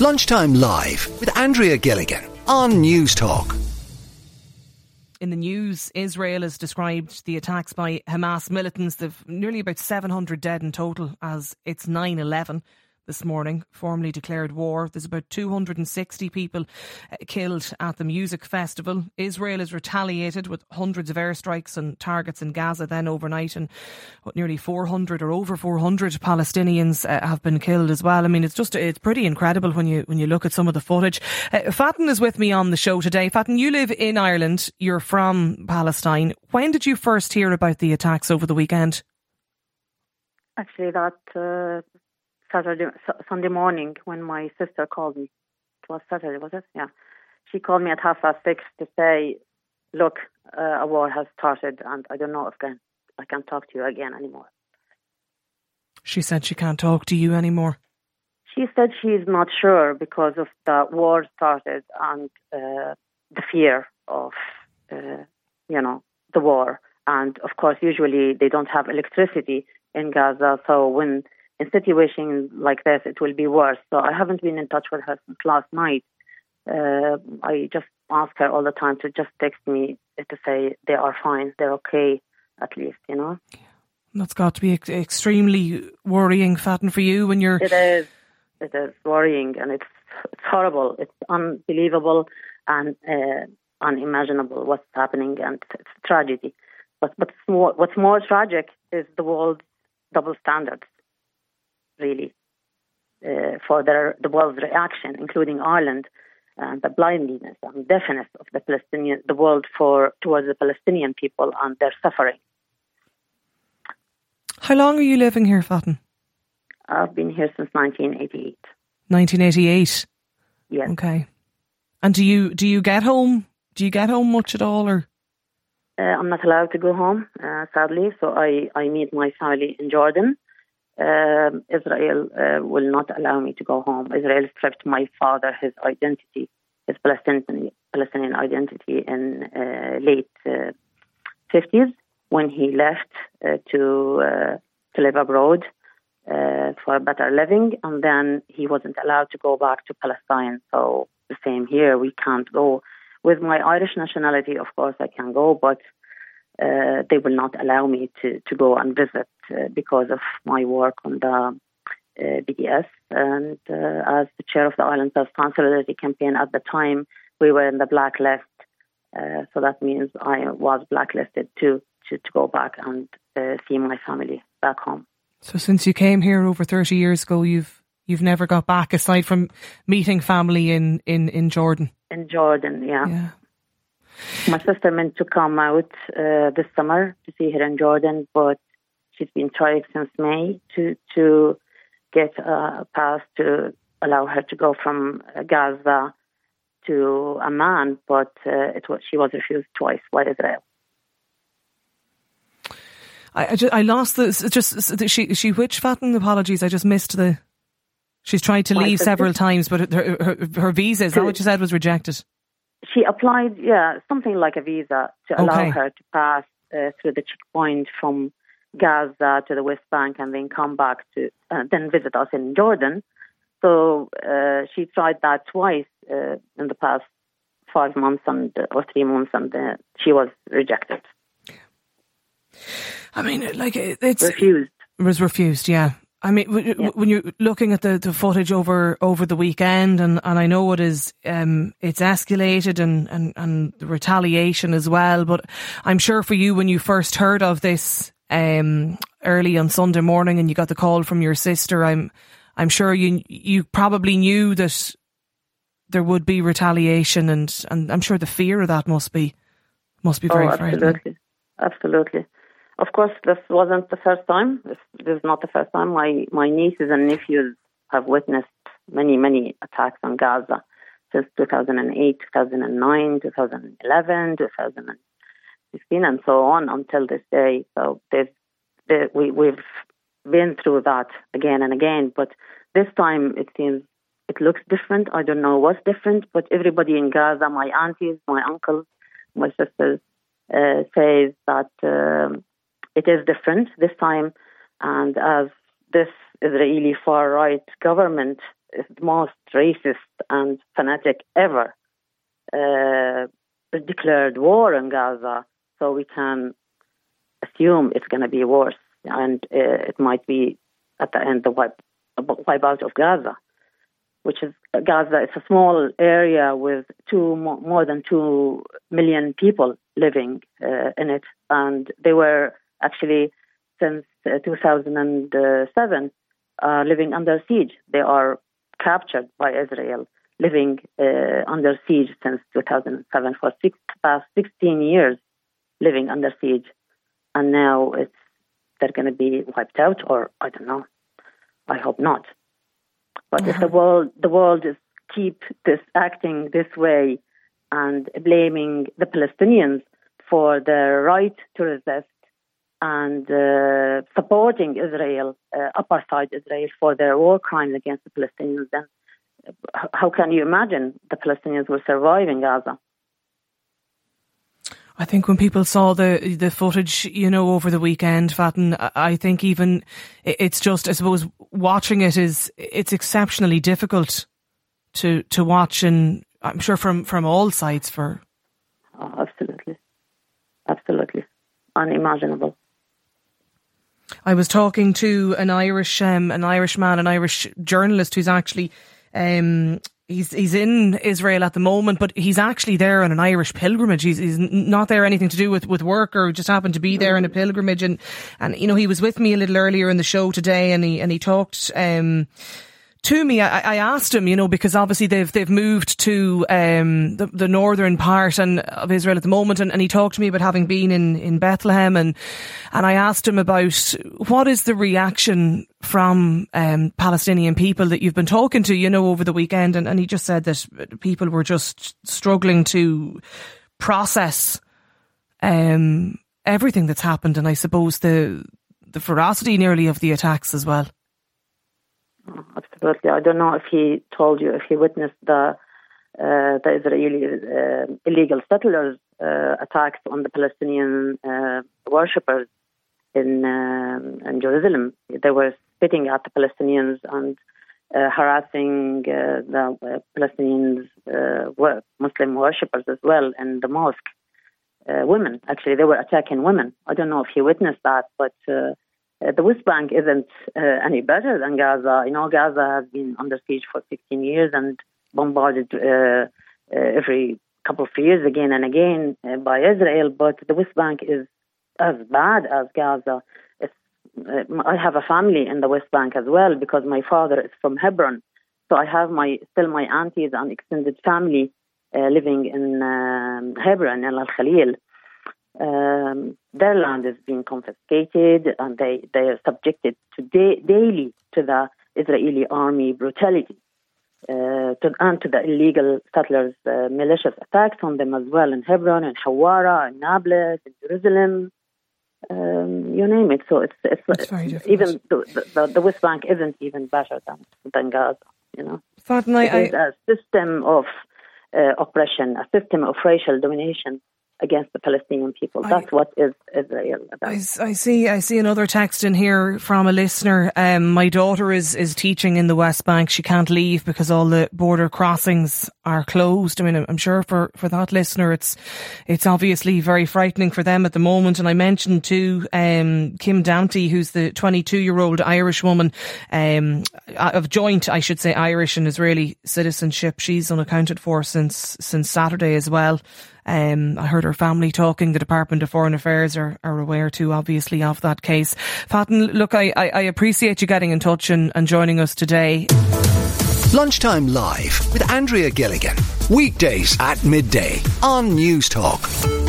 Lunchtime Live with Andrea Gilligan on News Talk. In the news, Israel has described the attacks by Hamas militants. They've nearly about 700 dead in total as it's 9 11 this morning, formally declared war. There's about 260 people uh, killed at the music festival. Israel has retaliated with hundreds of airstrikes and targets in Gaza then overnight, and nearly 400 or over 400 Palestinians uh, have been killed as well. I mean, it's just it's pretty incredible when you when you look at some of the footage. Uh, is with me on the show today. Fatin, you live in Ireland. You're from Palestine. When did you first hear about the attacks over the weekend? Actually, that uh, Saturday, Sunday morning when my sister called me. It was Saturday, was it? Yeah. She called me at half past six to say, look, uh, a war has started and I don't know if can, I can talk to you again anymore. She said she can't talk to you anymore. She said she's not sure because of the war started and uh, the fear of, uh, you know, the war. And of course, usually they don't have electricity in Gaza. So when in situations like this, it will be worse. So I haven't been in touch with her since last night. Uh, I just ask her all the time to just text me to say they are fine, they're okay, at least, you know. That's got to be ex- extremely worrying, Fatin, for you when you're. It is. It is worrying, and it's it's horrible. It's unbelievable and uh, unimaginable what's happening, and it's tragedy. But but more, what's more tragic is the world's double standards really, uh, for their, the world's reaction, including Ireland, and the blindness and deafness of the Palestinian, the world for towards the Palestinian people and their suffering. How long are you living here, Fatin? I've been here since 1988. 1988. Yes. Okay. And do you do you get home? Do you get home much at all, or? Uh, I'm not allowed to go home, uh, sadly. So I I meet my family in Jordan, uh, Israel uh, will not allow me to go home. Israel stripped my father his identity, his Palestinian, Palestinian identity in uh, late 50s uh, when he left uh, to uh, to live abroad for a better living, and then he wasn't allowed to go back to Palestine. So the same here, we can't go. With my Irish nationality, of course, I can go, but uh, they will not allow me to, to go and visit uh, because of my work on the uh, BDS. And uh, as the chair of the Island Self Solidarity campaign at the time, we were in the blacklist. Uh, so that means I was blacklisted too to, to go back and uh, see my family back home. So since you came here over 30 years ago, you've you've never got back aside from meeting family in, in, in Jordan? In Jordan, yeah. yeah. My sister meant to come out uh, this summer to see her in Jordan, but she's been trying since May to to get a pass to allow her to go from Gaza to Amman, but uh, it was she was refused twice by Israel. I, I, just, I lost the just she she which Fatin apologies I just missed the she's tried to leave several times but her her, her visa is that what you said was rejected she applied, yeah, something like a visa to allow okay. her to pass uh, through the checkpoint from Gaza to the West Bank and then come back to, uh, then visit us in Jordan. So uh, she tried that twice uh, in the past five months and uh, or three months, and uh, she was rejected. I mean, like it's refused. It was refused, yeah. I mean, yeah. when you're looking at the, the footage over over the weekend, and, and I know it is um, it's escalated and, and, and the retaliation as well. But I'm sure for you, when you first heard of this um, early on Sunday morning, and you got the call from your sister, I'm I'm sure you you probably knew that there would be retaliation, and, and I'm sure the fear of that must be must be very oh, absolutely, absolutely. Of course, this wasn't the first time. This, this is not the first time. My my nieces and nephews have witnessed many many attacks on Gaza since 2008, 2009, 2011, 2016, and so on until this day. So we we've been through that again and again, but this time it seems it looks different. I don't know what's different, but everybody in Gaza, my aunties, my uncles, my sisters, uh, says that um, it is different this time. And as this Israeli far right government is the most racist and fanatic ever uh, declared war on Gaza, so we can assume it's going to be worse, and uh, it might be at the end the wipe, wipe out of Gaza, which is Gaza. It's a small area with two more than two million people living uh, in it, and they were actually since uh, 2007 uh, living under siege. They are captured by Israel, living uh, under siege since 2007 for six, past 16 years, living under siege, and now it's they're going to be wiped out, or I don't know. I hope not. But if the world the world is keep this acting this way and blaming the Palestinians for their right to resist and uh, supporting Israel, uh, apartheid Israel, for their war crimes against the Palestinians, then how can you imagine the Palestinians will survive in Gaza? I think when people saw the the footage, you know, over the weekend, Fatin, I think even it's just, I suppose, watching it is it's exceptionally difficult to to watch, and I'm sure from from all sides for. Oh, absolutely, absolutely, unimaginable. I was talking to an Irish, um, an Irish man, an Irish journalist who's actually, um, he's he's in Israel at the moment, but he's actually there on an Irish pilgrimage. He's, he's not there anything to do with, with work or just happened to be there on a pilgrimage. And, and, you know, he was with me a little earlier in the show today and he, and he talked, um, to me, I, I, asked him, you know, because obviously they've they've moved to um, the, the northern part and of Israel at the moment, and, and he talked to me about having been in, in Bethlehem, and and I asked him about what is the reaction from um, Palestinian people that you've been talking to, you know, over the weekend, and, and he just said that people were just struggling to process um, everything that's happened, and I suppose the the ferocity nearly of the attacks as well absolutely. I don't know if he told you if he witnessed the uh, the Israeli uh, illegal settlers uh, attacks on the Palestinian uh, worshippers in um, in Jerusalem. They were spitting at the Palestinians and uh, harassing uh, the Palestinians, Muslim worshippers as well in the mosque. women, actually, they were attacking women. I don't know if he witnessed that, but uh, the West Bank isn't uh, any better than Gaza. You know, Gaza has been under siege for 16 years and bombarded uh, uh every couple of years again and again uh, by Israel. But the West Bank is as bad as Gaza. I have a family in the West Bank as well because my father is from Hebron. So I have my still my aunties and extended family living in um, Hebron, and Al Khalil um, their land is being confiscated and they, they are subjected to da- daily to the Israeli army brutality. Uh, to, and to the illegal settlers' uh, malicious attacks on them as well in Hebron, in Hawara, in Nablus, in Jerusalem, um, you name it. So it's, it's, it's even the, the, the, West Bank isn't even better than, than Gaza, you know. Fatima, a system of uh, oppression, a system of racial domination against the Palestinian people. That's I, what is Israel about. I, I, see. I see another text in here from a listener. Um, my daughter is is teaching in the West Bank. She can't leave because all the border crossings are closed. I mean, I'm sure for, for that listener, it's it's obviously very frightening for them at the moment. And I mentioned to um, Kim Damti, who's the 22 year old Irish woman um, of joint, I should say, Irish and Israeli citizenship. She's unaccounted for since since Saturday as well. Um, I heard her family talking. The Department of Foreign Affairs are, are aware too, obviously, of that case. Fatin, look, I, I, I appreciate you getting in touch and, and joining us today. Lunchtime Live with Andrea Gilligan. Weekdays at midday on Newstalk.